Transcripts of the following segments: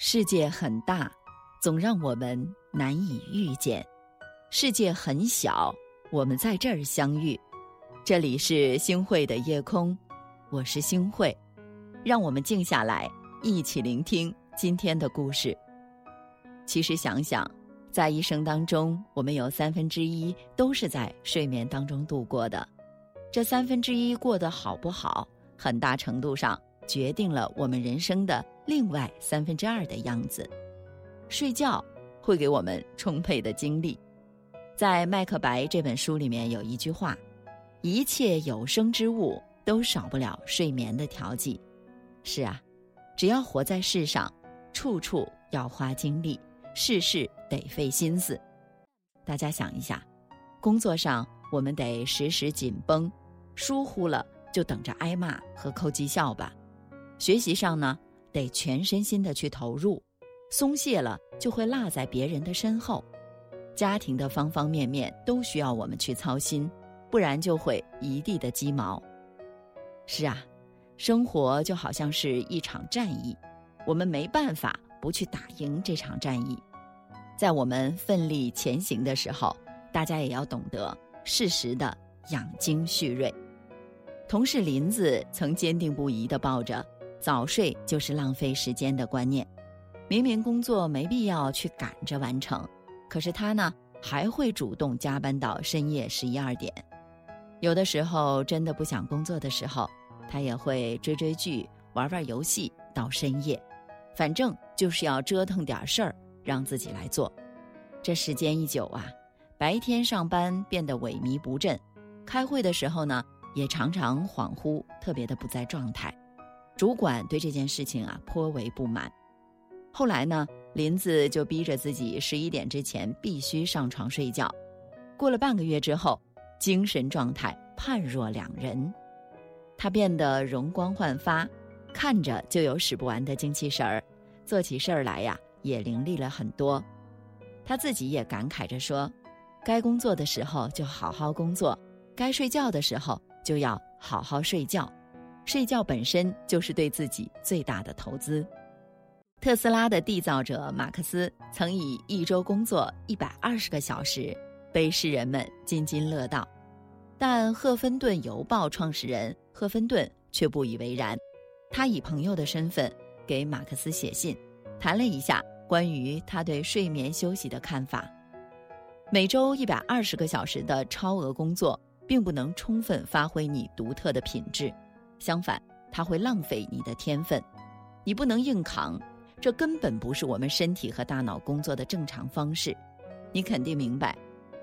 世界很大，总让我们难以遇见；世界很小，我们在这儿相遇。这里是星汇的夜空，我是星汇，让我们静下来，一起聆听今天的故事。其实想想，在一生当中，我们有三分之一都是在睡眠当中度过的。这三分之一过得好不好，很大程度上决定了我们人生的另外三分之二的样子。睡觉会给我们充沛的精力。在《麦克白》这本书里面有一句话：“一切有生之物都少不了睡眠的调剂。”是啊，只要活在世上，处处要花精力，事事得费心思。大家想一下，工作上我们得时时紧绷。疏忽了就等着挨骂和扣绩效吧，学习上呢得全身心的去投入，松懈了就会落在别人的身后，家庭的方方面面都需要我们去操心，不然就会一地的鸡毛。是啊，生活就好像是一场战役，我们没办法不去打赢这场战役，在我们奋力前行的时候，大家也要懂得适时的养精蓄锐。同事林子曾坚定不移地抱着“早睡就是浪费时间”的观念，明明工作没必要去赶着完成，可是他呢还会主动加班到深夜十一二点。有的时候真的不想工作的时候，他也会追追剧、玩玩游戏到深夜，反正就是要折腾点事儿让自己来做。这时间一久啊，白天上班变得萎靡不振，开会的时候呢。也常常恍惚，特别的不在状态。主管对这件事情啊颇为不满。后来呢，林子就逼着自己十一点之前必须上床睡觉。过了半个月之后，精神状态判若两人。他变得容光焕发，看着就有使不完的精气神儿，做起事儿来呀也伶俐了很多。他自己也感慨着说：“该工作的时候就好好工作，该睡觉的时候。”就要好好睡觉，睡觉本身就是对自己最大的投资。特斯拉的缔造者马克思曾以一周工作一百二十个小时被世人们津津乐道，但赫芬顿邮报创始人赫芬顿却不以为然。他以朋友的身份给马克思写信，谈了一下关于他对睡眠休息的看法。每周一百二十个小时的超额工作。并不能充分发挥你独特的品质，相反，它会浪费你的天分。你不能硬扛，这根本不是我们身体和大脑工作的正常方式。你肯定明白，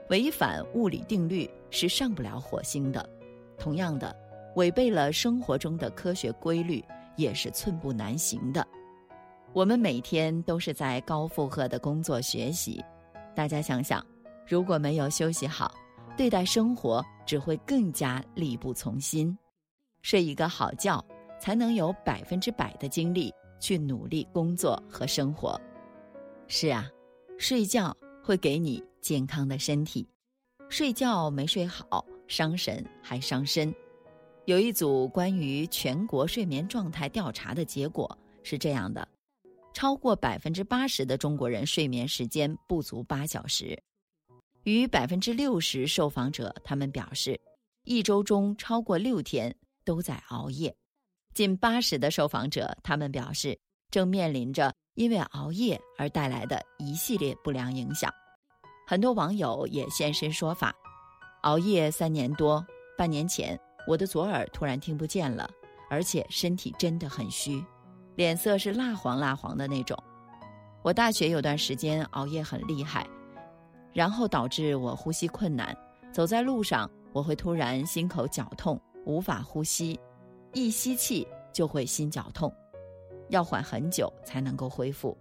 违反物理定律是上不了火星的。同样的，违背了生活中的科学规律也是寸步难行的。我们每天都是在高负荷的工作学习，大家想想，如果没有休息好。对待生活只会更加力不从心，睡一个好觉，才能有百分之百的精力去努力工作和生活。是啊，睡觉会给你健康的身体，睡觉没睡好，伤神还伤身。有一组关于全国睡眠状态调查的结果是这样的：超过百分之八十的中国人睡眠时间不足八小时。与百分之六十受访者，他们表示，一周中超过六天都在熬夜。近八十的受访者，他们表示正面临着因为熬夜而带来的一系列不良影响。很多网友也现身说法：熬夜三年多，半年前我的左耳突然听不见了，而且身体真的很虚，脸色是蜡黄蜡黄的那种。我大学有段时间熬夜很厉害。然后导致我呼吸困难，走在路上我会突然心口绞痛，无法呼吸，一吸气就会心绞痛，要缓很久才能够恢复。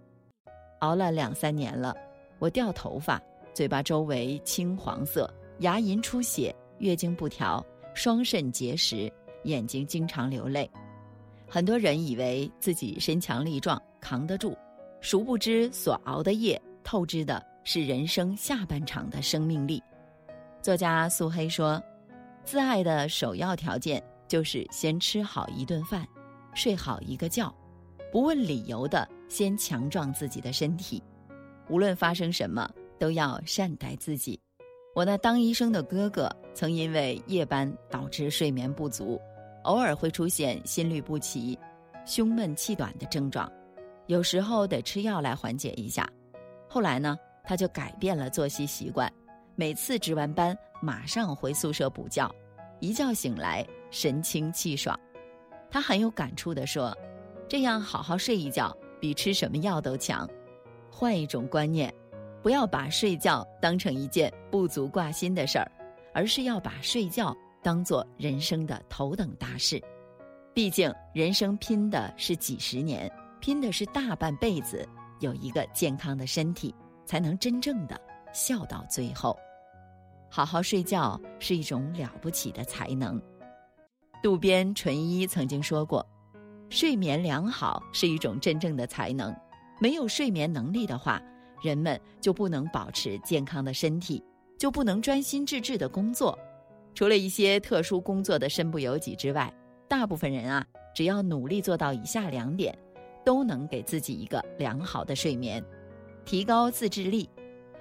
熬了两三年了，我掉头发，嘴巴周围青黄色，牙龈出血，月经不调，双肾结石，眼睛经常流泪。很多人以为自己身强力壮，扛得住，殊不知所熬的夜透支的。是人生下半场的生命力。作家苏黑说：“自爱的首要条件就是先吃好一顿饭，睡好一个觉，不问理由的先强壮自己的身体。无论发生什么，都要善待自己。我那当医生的哥哥曾因为夜班导致睡眠不足，偶尔会出现心律不齐、胸闷气短的症状，有时候得吃药来缓解一下。后来呢，他就改变了作息习惯，每次值完班马上回宿舍补觉，一觉醒来神清气爽。他很有感触地说：“这样好好睡一觉，比吃什么药都强。换一种观念。”不要把睡觉当成一件不足挂心的事儿，而是要把睡觉当做人生的头等大事。毕竟人生拼的是几十年，拼的是大半辈子，有一个健康的身体，才能真正的笑到最后。好好睡觉是一种了不起的才能。渡边淳一曾经说过：“睡眠良好是一种真正的才能，没有睡眠能力的话。”人们就不能保持健康的身体，就不能专心致志的工作。除了一些特殊工作的身不由己之外，大部分人啊，只要努力做到以下两点，都能给自己一个良好的睡眠，提高自制力。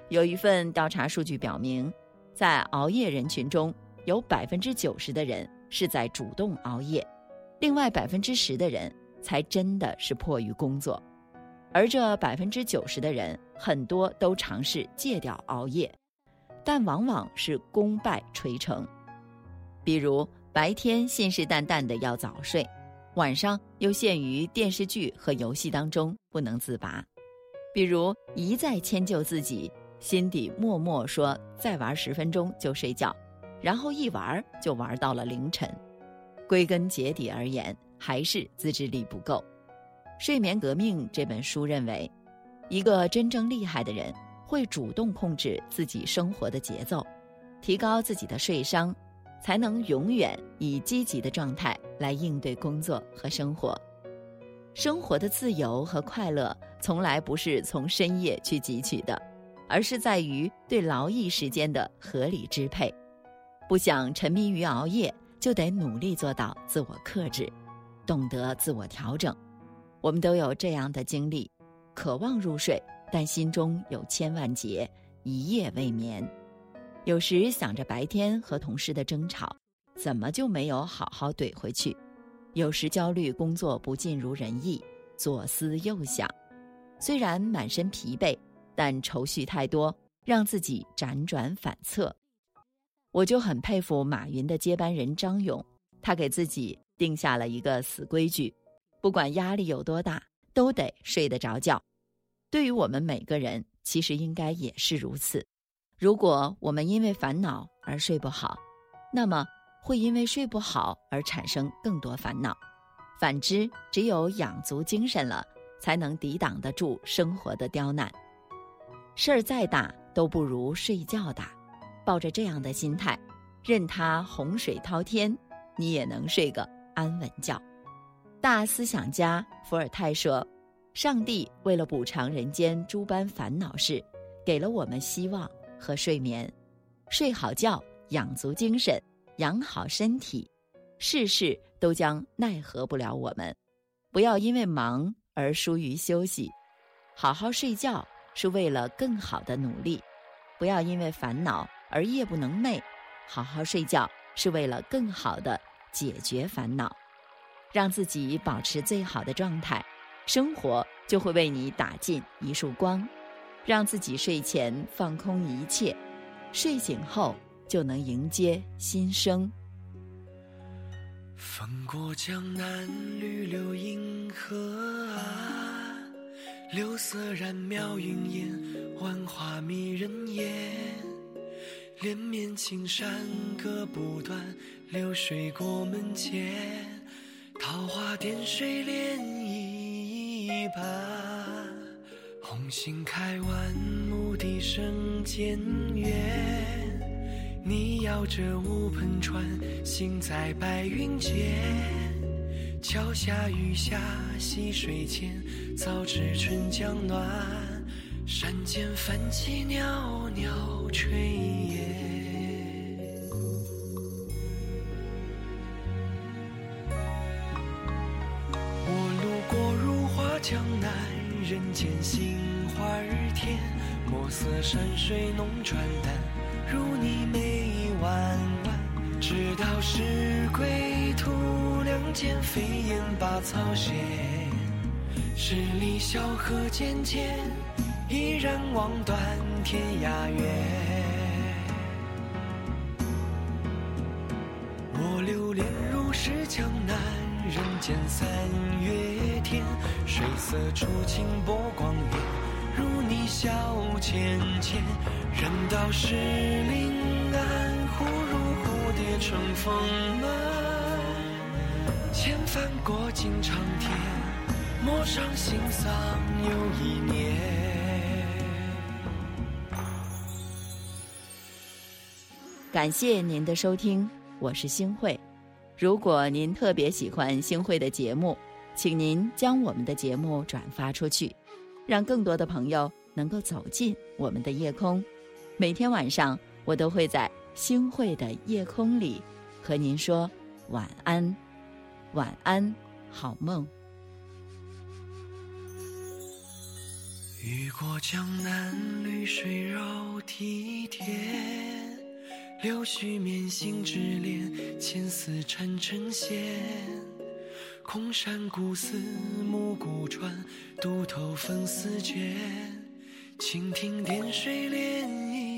有一份调查数据表明，在熬夜人群中，有百分之九十的人是在主动熬夜，另外百分之十的人才真的是迫于工作。而这百分之九十的人，很多都尝试戒掉熬夜，但往往是功败垂成。比如白天信誓旦旦的要早睡，晚上又陷于电视剧和游戏当中不能自拔；比如一再迁就自己，心底默默说再玩十分钟就睡觉，然后一玩就玩到了凌晨。归根结底而言，还是自制力不够。《睡眠革命》这本书认为，一个真正厉害的人会主动控制自己生活的节奏，提高自己的睡商，才能永远以积极的状态来应对工作和生活。生活的自由和快乐从来不是从深夜去汲取的，而是在于对劳逸时间的合理支配。不想沉迷于熬夜，就得努力做到自我克制，懂得自我调整。我们都有这样的经历，渴望入睡，但心中有千万结，一夜未眠。有时想着白天和同事的争吵，怎么就没有好好怼回去？有时焦虑工作不尽如人意，左思右想，虽然满身疲惫，但愁绪太多，让自己辗转反侧。我就很佩服马云的接班人张勇，他给自己定下了一个死规矩。不管压力有多大，都得睡得着觉。对于我们每个人，其实应该也是如此。如果我们因为烦恼而睡不好，那么会因为睡不好而产生更多烦恼。反之，只有养足精神了，才能抵挡得住生活的刁难。事儿再大都不如睡觉大。抱着这样的心态，任它洪水滔天，你也能睡个安稳觉。大思想家伏尔泰说：“上帝为了补偿人间诸般烦恼事，给了我们希望和睡眠。睡好觉，养足精神，养好身体，事事都将奈何不了我们。不要因为忙而疏于休息，好好睡觉是为了更好的努力。不要因为烦恼而夜不能寐，好好睡觉是为了更好的解决烦恼。”让自己保持最好的状态，生活就会为你打进一束光。让自己睡前放空一切，睡醒后就能迎接新生。风过江南，绿柳映河岸，柳色染描云烟，万花迷人眼。连绵青山隔不断，流水过门前。桃花点水涟漪般，红杏开完，牧笛声渐远。你摇着乌篷船，行在白云间。桥下雨下溪水间，早知春江暖，山间泛起袅袅炊烟。我路过如画江南，人间杏花甜。墨色山水浓转淡，如你眉弯弯。直到是归途，两肩飞燕把草衔。十里小河渐渐，依然望断天涯远。我流连如是江南，人间三月天。水色初晴波光远，如你笑浅浅。人道是临安，蝴蝶乘风满。千帆过尽长天，陌上心丧又一年。感谢您的收听，我是星慧。如果您特别喜欢星慧的节目，请您将我们的节目转发出去，让更多的朋友能够走进我们的夜空。每天晚上，我都会在星汇的夜空里和您说晚安，晚安，好梦。雨过江南，绿水绕梯田，柳絮面行之恋，千丝缠成线。空山古寺，暮鼓传，渡头风丝卷。蜻蜓点水涟漪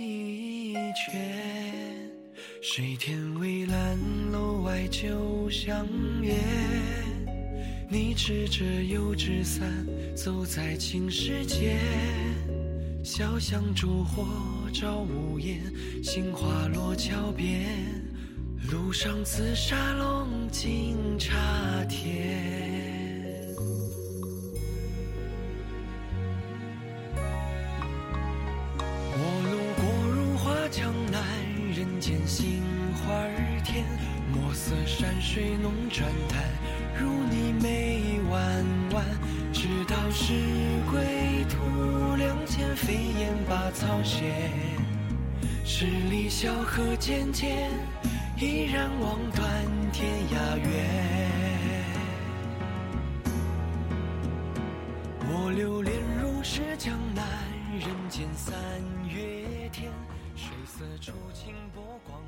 圈。水天微蓝，楼外酒香烟。你执着油纸伞，走在青石街。小巷烛火照屋檐，杏花落桥边。路上紫砂龙井茶甜，山水浓转淡，如你眉弯弯。直到是归途，两肩飞燕把草衔。十里小河渐渐。依然望断天涯远。我流连如是江南，人间三月天。水色初晴波光。